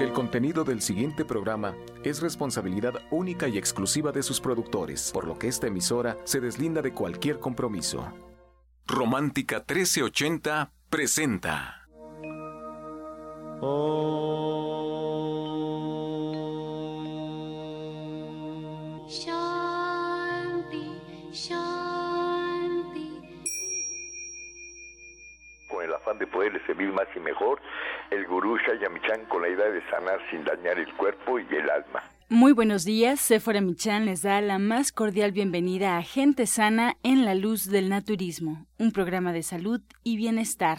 El contenido del siguiente programa es responsabilidad única y exclusiva de sus productores, por lo que esta emisora se deslinda de cualquier compromiso. Romántica 1380 presenta. Con de poderle servir más y mejor, el gurú Shayamichan con la idea de sanar sin dañar el cuerpo y el alma. Muy buenos días, Sephora Michan les da la más cordial bienvenida a Gente Sana en la Luz del Naturismo, un programa de salud y bienestar.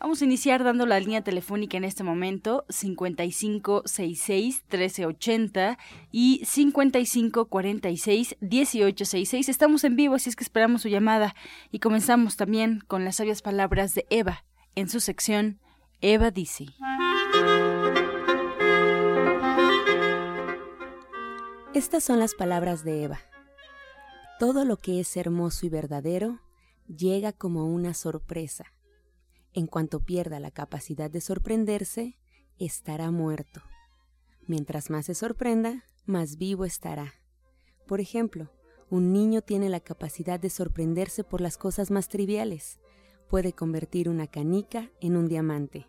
Vamos a iniciar dando la línea telefónica en este momento 5566-1380 y 5546-1866. Estamos en vivo, así es que esperamos su llamada y comenzamos también con las sabias palabras de Eva en su sección Eva dice. Estas son las palabras de Eva. Todo lo que es hermoso y verdadero llega como una sorpresa. En cuanto pierda la capacidad de sorprenderse, estará muerto. Mientras más se sorprenda, más vivo estará. Por ejemplo, un niño tiene la capacidad de sorprenderse por las cosas más triviales. Puede convertir una canica en un diamante.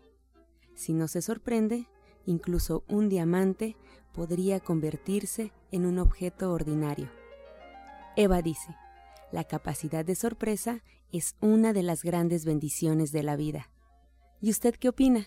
Si no se sorprende, incluso un diamante podría convertirse en un objeto ordinario. Eva dice, la capacidad de sorpresa es una de las grandes bendiciones de la vida. ¿Y usted qué opina?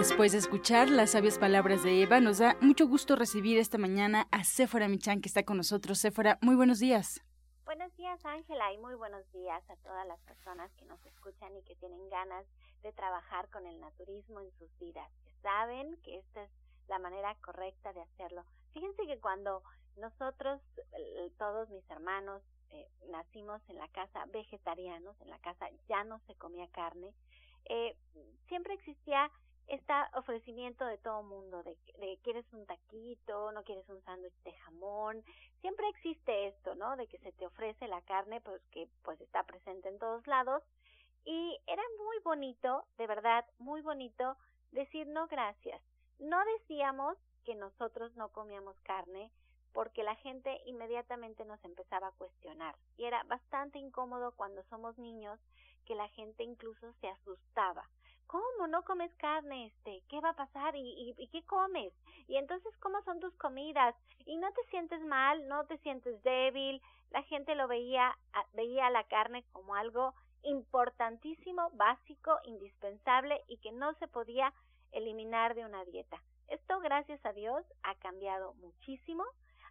Después de escuchar las sabias palabras de Eva, nos da mucho gusto recibir esta mañana a Sephora Michan, que está con nosotros. Sephora, muy buenos días. Buenos días, Ángela, y muy buenos días a todas las personas que nos escuchan y que tienen ganas de trabajar con el naturismo en sus vidas, saben que esta es la manera correcta de hacerlo. Fíjense que cuando nosotros, todos mis hermanos, eh, nacimos en la casa vegetarianos, en la casa ya no se comía carne, eh, siempre existía este ofrecimiento de todo mundo, de, de, quieres un taquito, no quieres un sándwich de jamón, siempre existe esto, ¿no? De que se te ofrece la carne, pues que pues está presente en todos lados, y era muy bonito, de verdad, muy bonito decir no gracias. No decíamos que nosotros no comíamos carne, porque la gente inmediatamente nos empezaba a cuestionar, y era bastante incómodo cuando somos niños que la gente incluso se asustaba ¿cómo no comes carne? Este, ¿qué va a pasar? ¿Y, y, qué comes? Y entonces, ¿cómo son tus comidas? Y no te sientes mal, no te sientes débil. La gente lo veía, veía la carne como algo importantísimo, básico, indispensable y que no se podía eliminar de una dieta. Esto, gracias a Dios, ha cambiado muchísimo.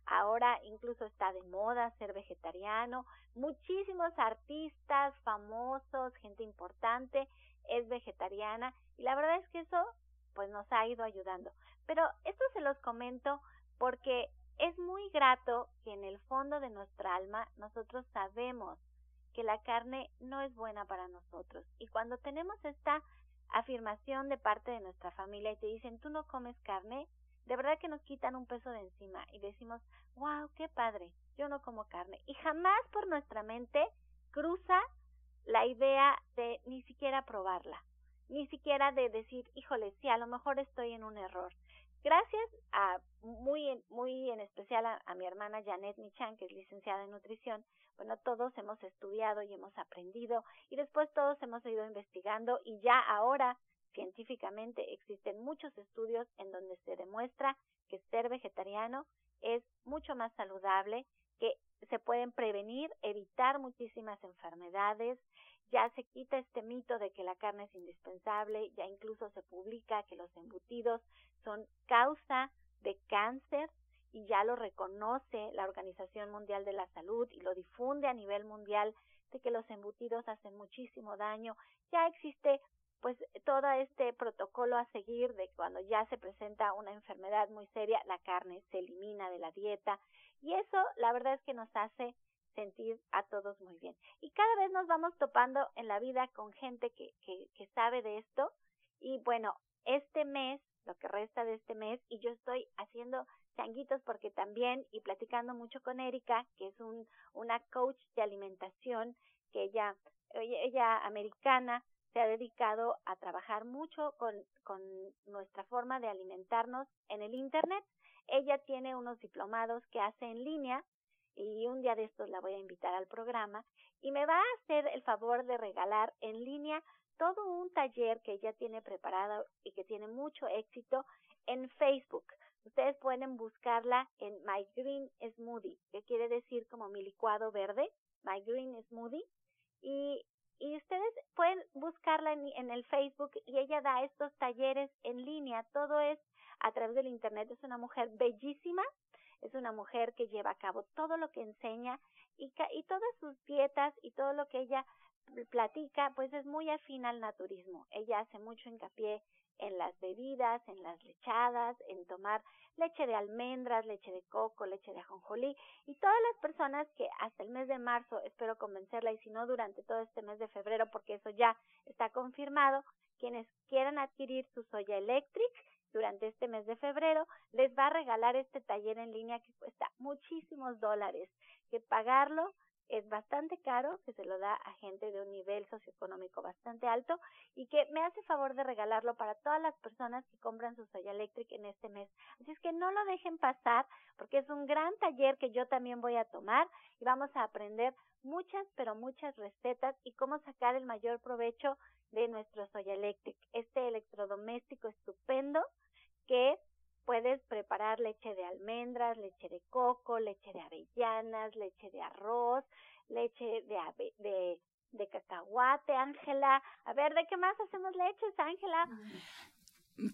Ahora incluso está de moda ser vegetariano. Muchísimos artistas famosos, gente importante, es vegetariana y la verdad es que eso pues nos ha ido ayudando. Pero esto se los comento porque es muy grato que en el fondo de nuestra alma nosotros sabemos que la carne no es buena para nosotros. Y cuando tenemos esta afirmación de parte de nuestra familia y te dicen tú no comes carne, de verdad que nos quitan un peso de encima y decimos, wow, qué padre, yo no como carne. Y jamás por nuestra mente cruza la idea de ni siquiera probarla, ni siquiera de decir, híjole, sí, a lo mejor estoy en un error. Gracias a muy muy en especial a, a mi hermana Janet Michan, que es licenciada en nutrición, bueno, todos hemos estudiado y hemos aprendido y después todos hemos ido investigando y ya ahora científicamente existen muchos estudios en donde se demuestra que ser vegetariano es mucho más saludable, que se pueden prevenir, evitar muchísimas enfermedades, ya se quita este mito de que la carne es indispensable, ya incluso se publica que los embutidos son causa de cáncer y ya lo reconoce la Organización Mundial de la Salud y lo difunde a nivel mundial de que los embutidos hacen muchísimo daño. Ya existe pues todo este protocolo a seguir de cuando ya se presenta una enfermedad muy seria, la carne se elimina de la dieta y eso la verdad es que nos hace sentir a todos muy bien. Y cada vez nos vamos topando en la vida con gente que, que, que sabe de esto. Y bueno, este mes, lo que resta de este mes, y yo estoy haciendo changuitos porque también, y platicando mucho con Erika, que es un, una coach de alimentación, que ella ella americana, se ha dedicado a trabajar mucho con, con nuestra forma de alimentarnos en el Internet. Ella tiene unos diplomados que hace en línea y un día de estos la voy a invitar al programa y me va a hacer el favor de regalar en línea todo un taller que ella tiene preparado y que tiene mucho éxito en Facebook. Ustedes pueden buscarla en My Green Smoothie, que quiere decir como mi licuado verde, My Green Smoothie. Y, y ustedes pueden buscarla en, el Facebook y ella da estos talleres en línea. Todo es a través del Internet. Es una mujer bellísima, es una mujer que lleva a cabo todo lo que enseña y, y todas sus dietas y todo lo que ella platica, pues es muy afín al naturismo. Ella hace mucho hincapié en las bebidas, en las lechadas, en tomar leche de almendras, leche de coco, leche de ajonjolí y todas las personas que hasta el mes de marzo espero convencerla y si no durante todo este mes de febrero porque eso ya está confirmado, quienes quieran adquirir su Soya Electric durante este mes de febrero, les va a regalar este taller en línea que cuesta muchísimos dólares, que pagarlo es bastante caro, que se lo da a gente de un nivel socioeconómico bastante alto y que me hace favor de regalarlo para todas las personas que compran su Soya Electric en este mes. Así es que no lo dejen pasar porque es un gran taller que yo también voy a tomar y vamos a aprender muchas, pero muchas recetas y cómo sacar el mayor provecho de nuestro Soya Electric, este electrodoméstico estupendo que puedes preparar leche de almendras, leche de coco, leche de avellanas, leche de arroz, leche de ave, de, de cacahuate, Ángela. A ver, ¿de qué más hacemos leches, Ángela?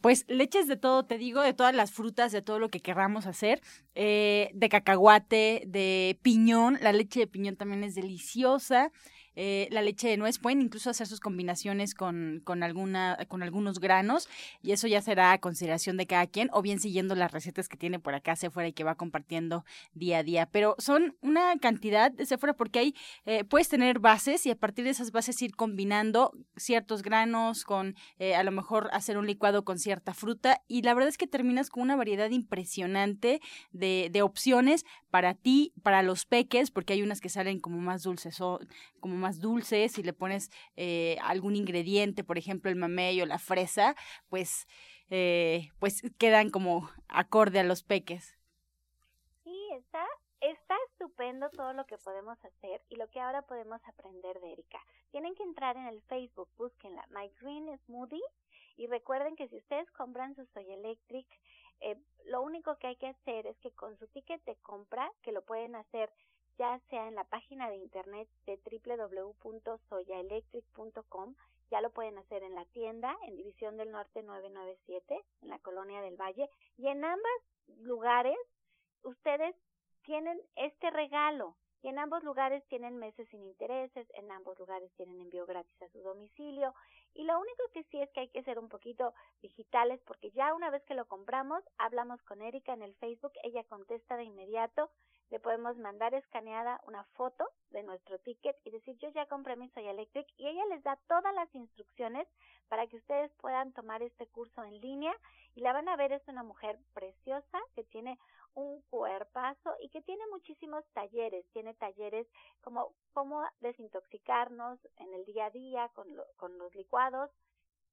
Pues leches de todo, te digo, de todas las frutas, de todo lo que querramos hacer, eh, de cacahuate, de piñón, la leche de piñón también es deliciosa, eh, la leche de nuez, pueden incluso hacer sus combinaciones con, con, alguna, con algunos granos y eso ya será a consideración de cada quien o bien siguiendo las recetas que tiene por acá fuera y que va compartiendo día a día. Pero son una cantidad de fuera porque ahí eh, puedes tener bases y a partir de esas bases ir combinando ciertos granos con eh, a lo mejor hacer un licuado con cierta fruta y la verdad es que terminas con una variedad impresionante de, de opciones para ti, para los peques, porque hay unas que salen como más dulces o como más dulces, si le pones eh, algún ingrediente, por ejemplo el mamey o la fresa, pues, eh, pues quedan como acorde a los peques. Sí, está, está estupendo todo lo que podemos hacer y lo que ahora podemos aprender de Erika. Tienen que entrar en el Facebook, búsquenla, My Green Smoothie, y recuerden que si ustedes compran su Soy Electric, eh, lo único que hay que hacer es que con su ticket de compra, que lo pueden hacer ya sea en la página de internet de www.soyaelectric.com, ya lo pueden hacer en la tienda, en División del Norte 997, en la Colonia del Valle, y en ambos lugares ustedes tienen este regalo. Y en ambos lugares tienen meses sin intereses, en ambos lugares tienen envío gratis a su domicilio. Y lo único que sí es que hay que ser un poquito digitales porque ya una vez que lo compramos, hablamos con Erika en el Facebook, ella contesta de inmediato le podemos mandar escaneada una foto de nuestro ticket y decir yo ya compré mi Soy Electric y ella les da todas las instrucciones para que ustedes puedan tomar este curso en línea y la van a ver es una mujer preciosa que tiene un cuerpazo y que tiene muchísimos talleres, tiene talleres como cómo desintoxicarnos en el día a día con, con los licuados,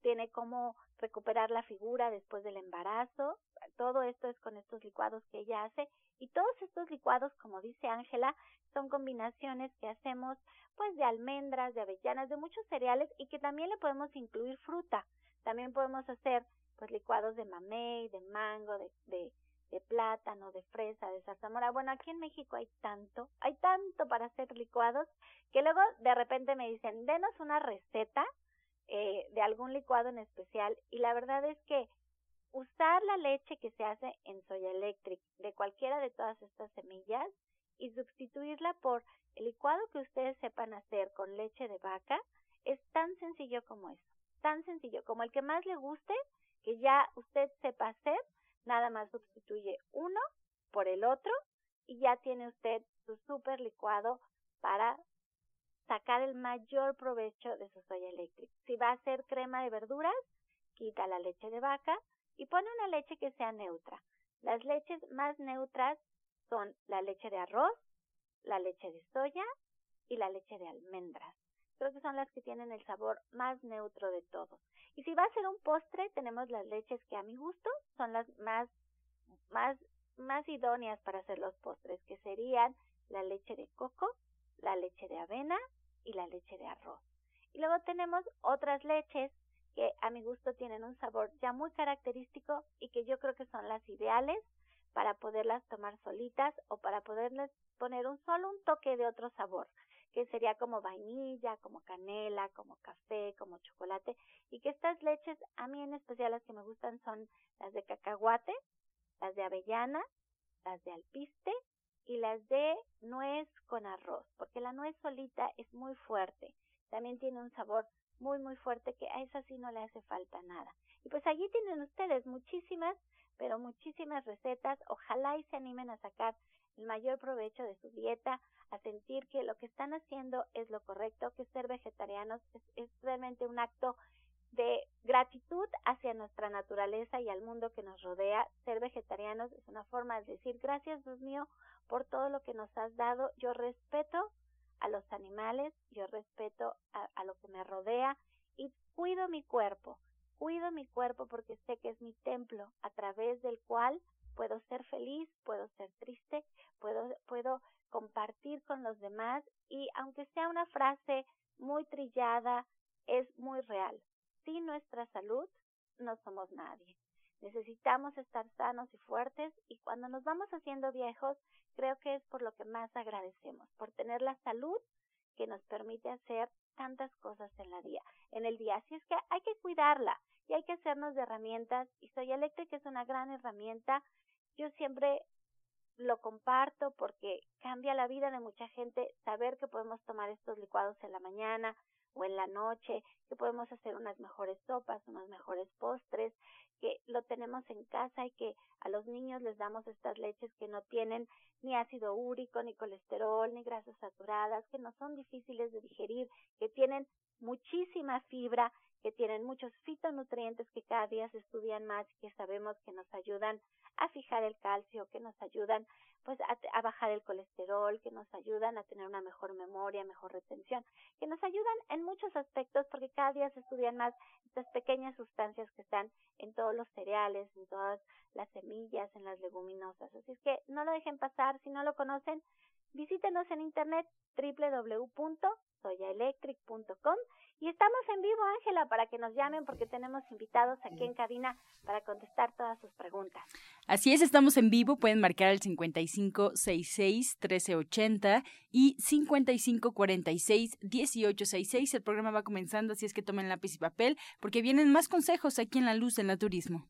tiene cómo recuperar la figura después del embarazo, todo esto es con estos licuados que ella hace y todos estos licuados, como dice Ángela, son combinaciones que hacemos pues de almendras, de avellanas, de muchos cereales y que también le podemos incluir fruta. También podemos hacer pues licuados de mamey, de mango, de, de, de plátano, de fresa, de zarzamora. Bueno, aquí en México hay tanto, hay tanto para hacer licuados que luego de repente me dicen, denos una receta eh, de algún licuado en especial y la verdad es que usar la leche que se hace en Soya Electric de cualquiera de todas estas semillas y sustituirla por el licuado que ustedes sepan hacer con leche de vaca es tan sencillo como eso, tan sencillo como el que más le guste, que ya usted sepa hacer, nada más sustituye uno por el otro y ya tiene usted su super licuado para sacar el mayor provecho de su soya eléctrica. Si va a hacer crema de verduras, quita la leche de vaca y pone una leche que sea neutra. Las leches más neutras son la leche de arroz, la leche de soya y la leche de almendras. Creo que son las que tienen el sabor más neutro de todos. Y si va a ser un postre, tenemos las leches que a mi gusto son las más, más, más idóneas para hacer los postres, que serían la leche de coco, la leche de avena y la leche de arroz. Y luego tenemos otras leches que a mi gusto tienen un sabor ya muy característico y que yo creo que son las ideales para poderlas tomar solitas o para poderles poner un solo un toque de otro sabor, que sería como vainilla, como canela, como café, como chocolate, y que estas leches a mí en especial las que me gustan son las de cacahuate, las de avellana, las de alpiste y las de nuez con arroz, porque la nuez solita es muy fuerte, también tiene un sabor muy muy fuerte que a esa sí no le hace falta nada. Y pues allí tienen ustedes muchísimas, pero muchísimas recetas, ojalá y se animen a sacar el mayor provecho de su dieta, a sentir que lo que están haciendo es lo correcto, que ser vegetarianos es, realmente un acto de gratitud hacia nuestra naturaleza y al mundo que nos rodea. Ser vegetarianos es una forma de decir gracias Dios mío por todo lo que nos has dado. Yo respeto a los animales, yo respeto a, lo que me rodea y cuido mi cuerpo. Cuido mi cuerpo porque sé que es mi templo a través del cual puedo ser feliz, puedo ser triste, puedo, puedo compartir con los demás y aunque sea una frase muy trillada, es muy real. Sin nuestra salud no somos nadie. Necesitamos estar sanos y fuertes y cuando nos vamos haciendo viejos, creo que es por lo que más agradecemos, por tener la salud que nos permite hacer tantas cosas en la día, en el día. Así es que hay que cuidarla y hay que hacernos de herramientas y Soy Eléctrica es una gran herramienta yo siempre lo comparto porque cambia la vida de mucha gente saber que podemos tomar estos licuados en la mañana o en la noche, que podemos hacer unas mejores sopas, unos mejores postres, que lo tenemos en casa y que a los niños les damos estas leches que no tienen ni ácido úrico, ni colesterol, ni grasas saturadas, que no son difíciles de digerir, que tienen muchísima fibra, que tienen muchos fitonutrientes que cada día se estudian más y que sabemos que nos ayudan a fijar el calcio, que nos ayudan pues a, bajar el colesterol, que nos ayudan a tener una mejor memoria, mejor retención, que nos ayudan en muchos aspectos porque cada día se estudian más estas pequeñas sustancias que están en todos los cereales, en todas las semillas, en las leguminosas. Así es que no lo dejen pasar, si no lo conocen, visítenos en internet www.soyaelectric.com y estamos en vivo, Ángela, para que nos llamen porque tenemos invitados aquí en cabina para contestar todas sus preguntas. Así es, estamos en vivo. Pueden marcar el 5566-1380 y 5546-1866. El programa va comenzando, así es que tomen lápiz y papel porque vienen más consejos aquí en La Luz del Naturismo.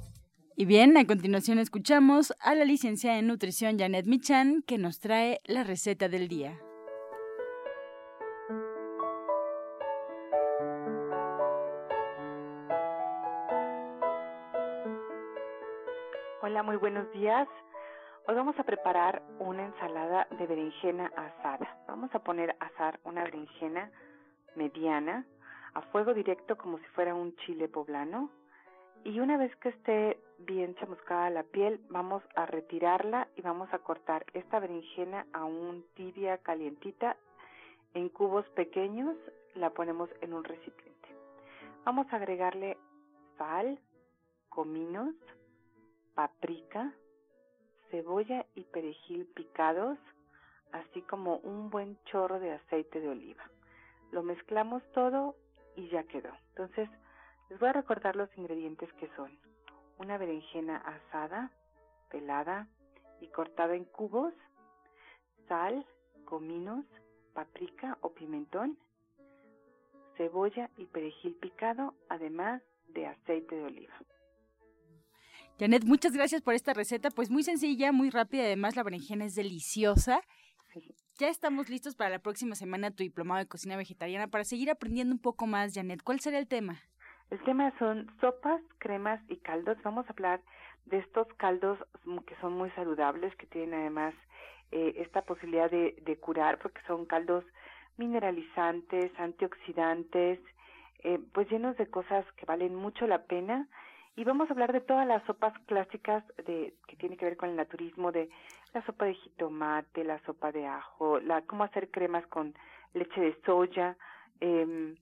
Y bien, a continuación escuchamos a la licenciada en nutrición Janet Michan que nos trae la receta del día. Hola, muy buenos días. Hoy vamos a preparar una ensalada de berenjena asada. Vamos a poner a asar una berenjena mediana a fuego directo como si fuera un chile poblano y una vez que esté bien chamuscada la piel, vamos a retirarla y vamos a cortar esta berenjena aún tibia, calientita, en cubos pequeños, la ponemos en un recipiente. Vamos a agregarle sal, cominos, paprika, cebolla y perejil picados, así como un buen chorro de aceite de oliva. Lo mezclamos todo y ya quedó. Entonces, les voy a recordar los ingredientes que son una berenjena asada, pelada y cortada en cubos, sal, cominos, paprika o pimentón, cebolla y perejil picado, además de aceite de oliva. Janet, muchas gracias por esta receta, pues muy sencilla, muy rápida, además la berenjena es deliciosa. Ya estamos listos para la próxima semana tu diplomado de cocina vegetariana para seguir aprendiendo un poco más, Janet. ¿Cuál será el tema? El tema son sopas, cremas y caldos. Vamos a hablar de estos caldos que son muy saludables, que tienen además eh, esta posibilidad de, de, curar, porque son caldos mineralizantes, antioxidantes, eh, pues llenos de cosas que valen mucho la pena. Y vamos a hablar de todas las sopas clásicas de que tiene que ver con el naturismo, de la sopa de jitomate, la sopa de ajo, la cómo hacer cremas con leche de soya, eh,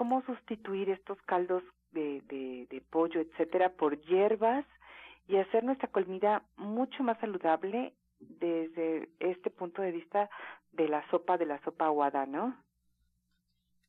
cómo sustituir estos caldos de, de, de pollo, etcétera, por hierbas y hacer nuestra comida mucho más saludable desde este punto de vista de la sopa, de la sopa aguada, ¿no?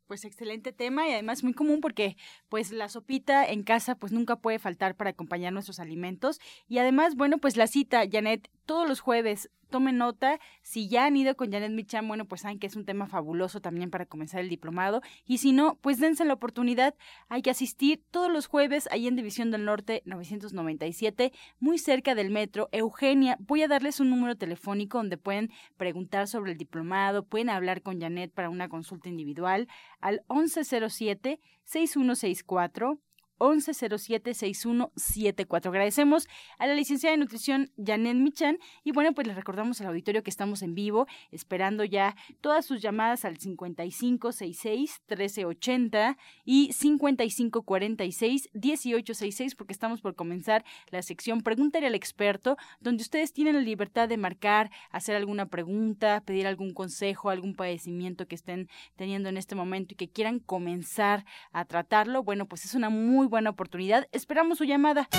Pues excelente tema y además muy común porque pues la sopita en casa pues nunca puede faltar para acompañar nuestros alimentos y además bueno pues la cita Janet todos los jueves tomen nota. Si ya han ido con Janet Michan, bueno, pues saben que es un tema fabuloso también para comenzar el diplomado. Y si no, pues dense la oportunidad. Hay que asistir todos los jueves ahí en División del Norte 997, muy cerca del metro. Eugenia, voy a darles un número telefónico donde pueden preguntar sobre el diplomado, pueden hablar con Janet para una consulta individual al 1107 6164 1107-6174. Agradecemos a la licenciada de nutrición Janet Michan y bueno, pues les recordamos al auditorio que estamos en vivo, esperando ya todas sus llamadas al 5566-1380 y 5546-1866 porque estamos por comenzar la sección Pregúntale al experto, donde ustedes tienen la libertad de marcar, hacer alguna pregunta, pedir algún consejo, algún padecimiento que estén teniendo en este momento y que quieran comenzar a tratarlo. Bueno, pues es una muy buena oportunidad. Esperamos su llamada.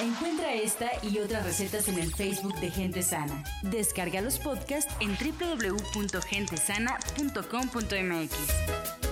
Encuentra esta y otras recetas en el Facebook de Gente Sana. Descarga los podcasts en www.gentesana.com.mx.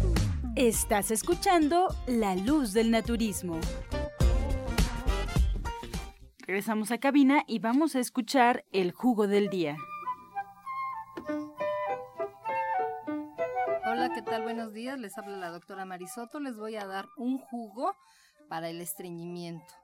Estás escuchando La Luz del Naturismo. Regresamos a cabina y vamos a escuchar el jugo del día. Hola, ¿qué tal? Buenos días. Les habla la doctora Marisoto. Les voy a dar un jugo para el estreñimiento.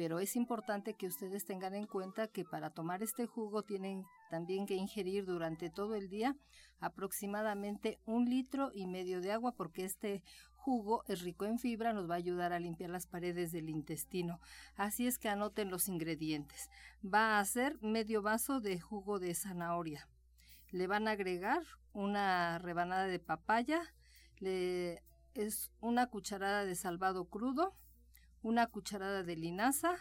Pero es importante que ustedes tengan en cuenta que para tomar este jugo tienen también que ingerir durante todo el día aproximadamente un litro y medio de agua porque este jugo es rico en fibra, nos va a ayudar a limpiar las paredes del intestino. Así es que anoten los ingredientes. Va a ser medio vaso de jugo de zanahoria. Le van a agregar una rebanada de papaya, le, es una cucharada de salvado crudo, una cucharada de linaza,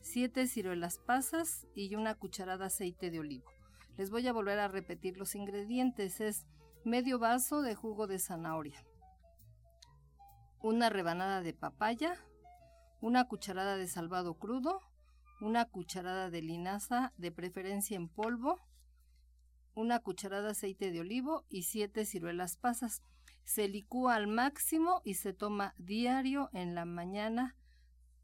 siete ciruelas pasas y una cucharada de aceite de olivo. Les voy a volver a repetir los ingredientes. Es medio vaso de jugo de zanahoria, una rebanada de papaya, una cucharada de salvado crudo, una cucharada de linaza, de preferencia en polvo, una cucharada de aceite de olivo y siete ciruelas pasas. Se licúa al máximo y se toma diario en la mañana,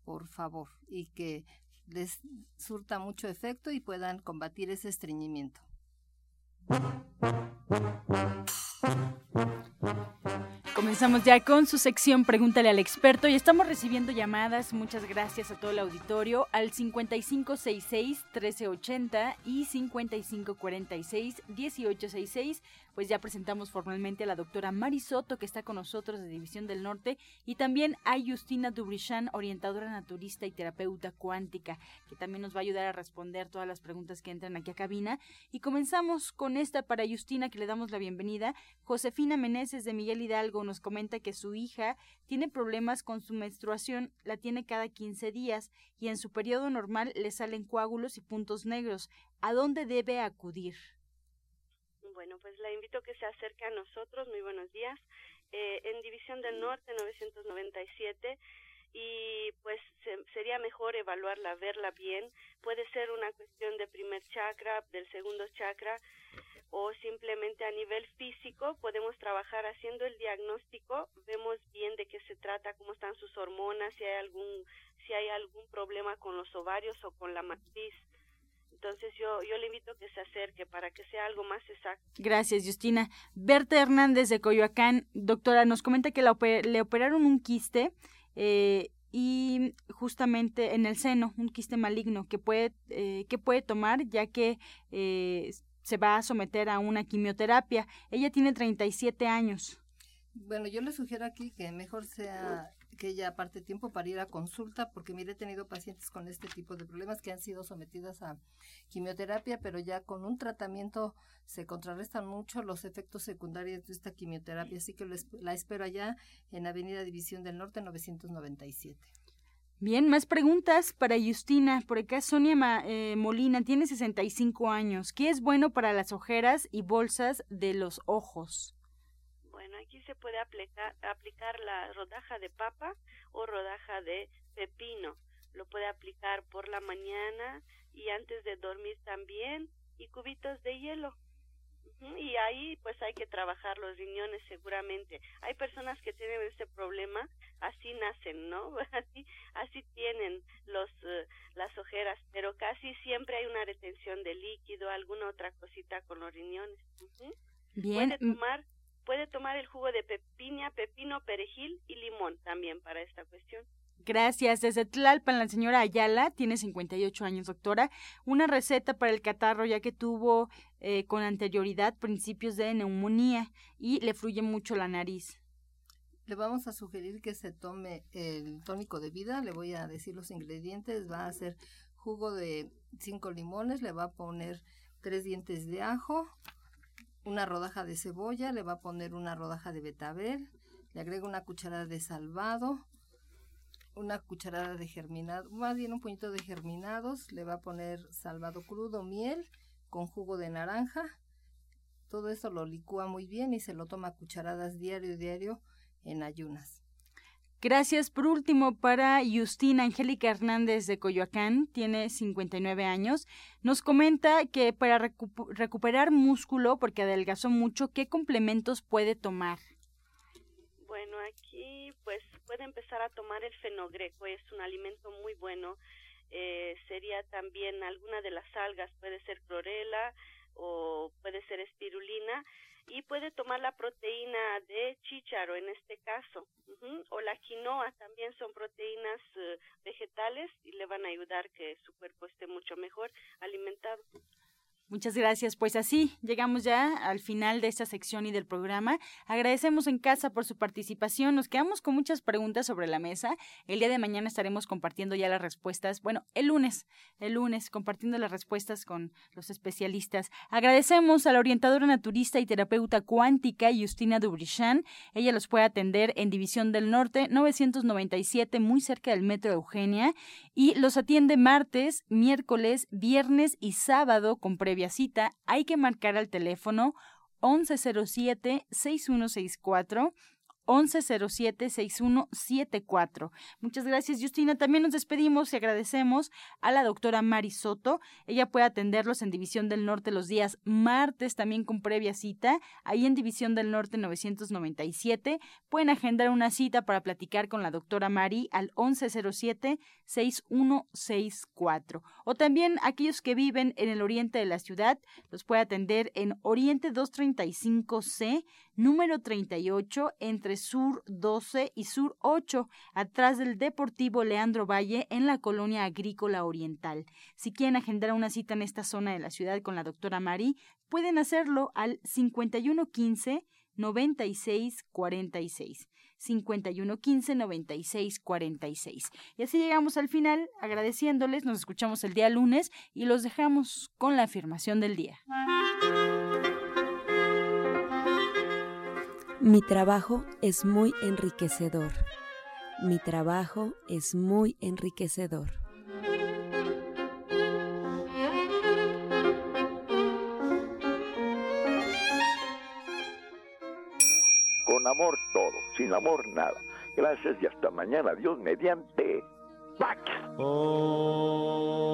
por favor, y que les surta mucho efecto y puedan combatir ese estreñimiento. Comenzamos ya con su sección Pregúntale al experto y estamos recibiendo llamadas. Muchas gracias a todo el auditorio al 5566-1380 y 5546-1866 pues ya presentamos formalmente a la doctora Marisoto, que está con nosotros de División del Norte, y también a Justina Dubrichan, orientadora naturista y terapeuta cuántica, que también nos va a ayudar a responder todas las preguntas que entran aquí a cabina. Y comenzamos con esta para Justina, que le damos la bienvenida. Josefina Meneses de Miguel Hidalgo nos comenta que su hija tiene problemas con su menstruación, la tiene cada 15 días y en su periodo normal le salen coágulos y puntos negros. ¿A dónde debe acudir? Bueno, pues la invito a que se acerque a nosotros. Muy buenos días. Eh, en División del Norte 997 y pues sería mejor evaluarla, verla bien. Puede ser una cuestión de primer chakra, del segundo chakra o simplemente a nivel físico podemos trabajar haciendo el diagnóstico, vemos bien de qué se trata, cómo están sus hormonas, si hay algún si hay algún problema con los ovarios o con la matriz. Entonces yo, yo le invito a que se acerque para que sea algo más exacto. Gracias, Justina. Berta Hernández de Coyoacán, doctora, nos comenta que le operaron un quiste eh, y justamente en el seno, un quiste maligno que puede, eh, que puede tomar ya que eh, se va a someter a una quimioterapia. Ella tiene 37 años. Bueno, yo le sugiero aquí que mejor sea que ella aparte tiempo para ir a consulta, porque mire, he tenido pacientes con este tipo de problemas que han sido sometidas a quimioterapia, pero ya con un tratamiento se contrarrestan mucho los efectos secundarios de esta quimioterapia, así que la espero allá en Avenida División del Norte 997. Bien, más preguntas para Justina. Por acá Sonia eh, Molina tiene 65 años. ¿Qué es bueno para las ojeras y bolsas de los ojos? Aquí se puede aplicar, aplicar la rodaja de papa o rodaja de pepino. Lo puede aplicar por la mañana y antes de dormir también y cubitos de hielo. Y ahí pues hay que trabajar los riñones seguramente. Hay personas que tienen ese problema, así nacen, ¿no? Así, así tienen los, eh, las ojeras, pero casi siempre hay una retención de líquido, alguna otra cosita con los riñones. Bien. Puede tomar Puede tomar el jugo de pepinia, pepino, perejil y limón también para esta cuestión. Gracias. Desde Tlalpan, la señora Ayala, tiene 58 años, doctora. Una receta para el catarro, ya que tuvo eh, con anterioridad principios de neumonía y le fluye mucho la nariz. Le vamos a sugerir que se tome el tónico de vida. Le voy a decir los ingredientes. Va a hacer jugo de cinco limones. Le va a poner tres dientes de ajo, una rodaja de cebolla, le va a poner una rodaja de betabel, le agrega una cucharada de salvado, una cucharada de germinado, más bien un puñito de germinados, le va a poner salvado crudo, miel con jugo de naranja. Todo eso lo licúa muy bien y se lo toma cucharadas diario diario en ayunas. Gracias. Por último, para Justina Angélica Hernández de Coyoacán, tiene 59 años, nos comenta que para recuperar músculo, porque adelgazó mucho, ¿qué complementos puede tomar? Bueno, aquí pues puede empezar a tomar el fenogreco, es un alimento muy bueno. Eh, sería también alguna de las algas, puede ser clorela o puede ser espirulina y puede tomar la proteína de chícharo en este caso o la quinoa también son proteínas eh, vegetales y le van a ayudar que su cuerpo esté mucho mejor alimentado. Muchas gracias. Pues así llegamos ya al final de esta sección y del programa. Agradecemos en casa por su participación. Nos quedamos con muchas preguntas sobre la mesa. El día de mañana estaremos compartiendo ya las respuestas. Bueno, el lunes, el lunes, compartiendo las respuestas con los especialistas. Agradecemos a la orientadora naturista y terapeuta cuántica Justina Dubrichan. Ella los puede atender en División del Norte 997, muy cerca del Metro Eugenia. Y los atiende martes, miércoles, viernes y sábado con previa cita, hay que marcar al teléfono 1107-6164 1107-6174. Muchas gracias, Justina. También nos despedimos y agradecemos a la doctora Mari Soto. Ella puede atenderlos en División del Norte los días martes, también con previa cita, ahí en División del Norte 997. Pueden agendar una cita para platicar con la doctora Mari al 1107-6164. O también aquellos que viven en el oriente de la ciudad, los puede atender en Oriente 235C número 38 entre Sur 12 y Sur 8, atrás del Deportivo Leandro Valle en la colonia agrícola oriental. Si quieren agendar una cita en esta zona de la ciudad con la doctora Mari, pueden hacerlo al 5115 9646. 5115 9646. Y así llegamos al final, agradeciéndoles, nos escuchamos el día lunes y los dejamos con la afirmación del día. Mi trabajo es muy enriquecedor. Mi trabajo es muy enriquecedor. Con amor todo, sin amor nada. Gracias y hasta mañana. Dios mediante. ¡Pax! Oh.